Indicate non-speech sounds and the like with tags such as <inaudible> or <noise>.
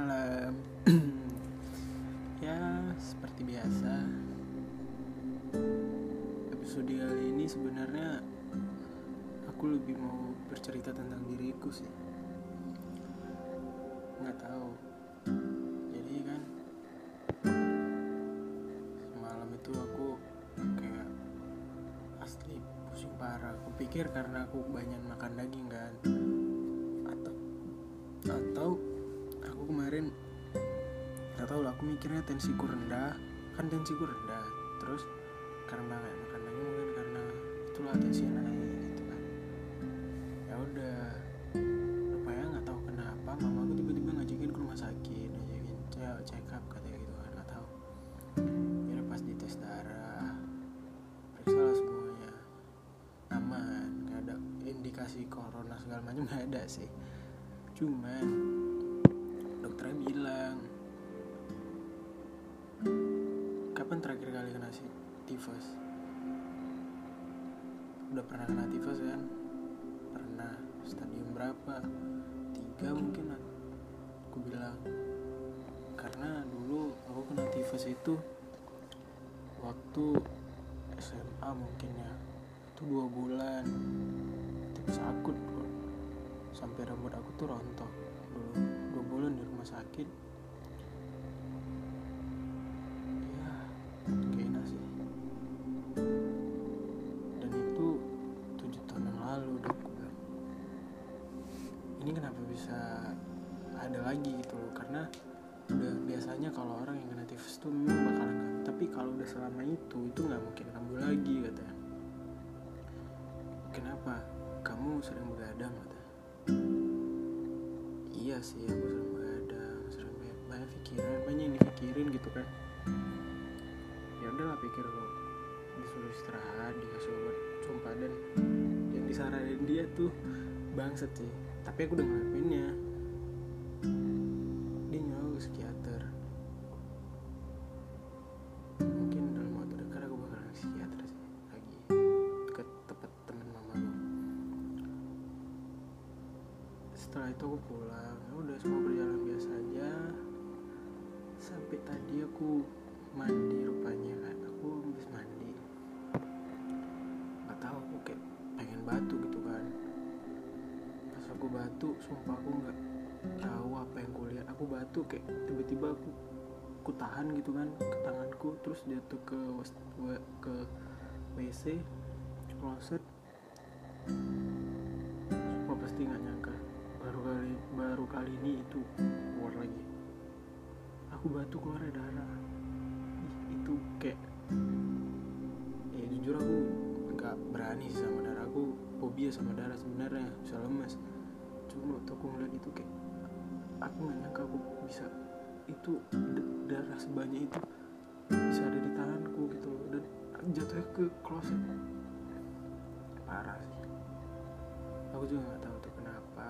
malam. <clears throat> Ya seperti biasa. Episode kali ini sebenarnya aku lebih mau bercerita tentang diriku sih. Nggak tahu. Jadi kan semalam itu aku kayak asli pusing parah. Aku pikir karena aku banyak makan daging kan. Atau atau mikirnya tensiku rendah kan tensiku rendah terus karena kayak makan daging mungkin karena itulah tensinya naik gitu kan. Ya udah rupanya nggak tahu kenapa mama aku tiba-tiba ngajakin ke rumah sakit ngajakin check check up katanya gitu kan nggak tahu. Ya pas dites darah periksa lah semuanya. Aman nggak ada indikasi corona segala macam nggak ada sih. Cuman kapan terakhir kali kena si tifus? Udah pernah kena tifus kan? Pernah. Stadium berapa? Tiga mungkin aku bilang. Karena dulu aku kena tifus itu waktu SMA mungkin ya. Itu dua bulan. Tifus akut sampai rambut aku tuh rontok. Dulu dua bulan di rumah sakit ada lagi gitu loh karena udah biasanya kalau orang yang kena tifus tuh memang bakalan tapi kalau udah selama itu itu nggak mungkin kambuh lagi katanya. Kenapa? Kamu sering begadang kata iya sih aku sering begadang sering banyak, banyak pikiran banyak yang dipikirin gitu kan. Ya udahlah pikir kok disuruh istirahat dikasih obat sumpah dan yang disaranin dia tuh bangsat sih. Tapi aku udah ngelakuinnya setelah itu aku pulang. Ya udah semua berjalan biasa aja. Sampai tadi aku mandi rupanya kan aku habis mandi. Nggak tahu aku kayak pengen batu gitu kan. Pas aku batu sumpah aku nggak tahu apa yang kulihat aku batu kayak tiba-tiba aku aku tahan gitu kan ke tanganku. Terus jatuh ke ke WC kloset sumpah pasti nggak nyangka baru kali baru kali ini itu keluar lagi. Aku batu keluar darah. Itu kayak ya jujur aku nggak berani sih sama darah. Aku fobia sama darah sebenarnya bisa lemas cuma waktu aku ngeliat itu kayak aku nggak nyangka aku bisa itu darah sebanyak itu bisa ada di tanganku gitu dan jatuhnya ke kloset. Parah sih. Aku juga nggak tahu tuh kenapa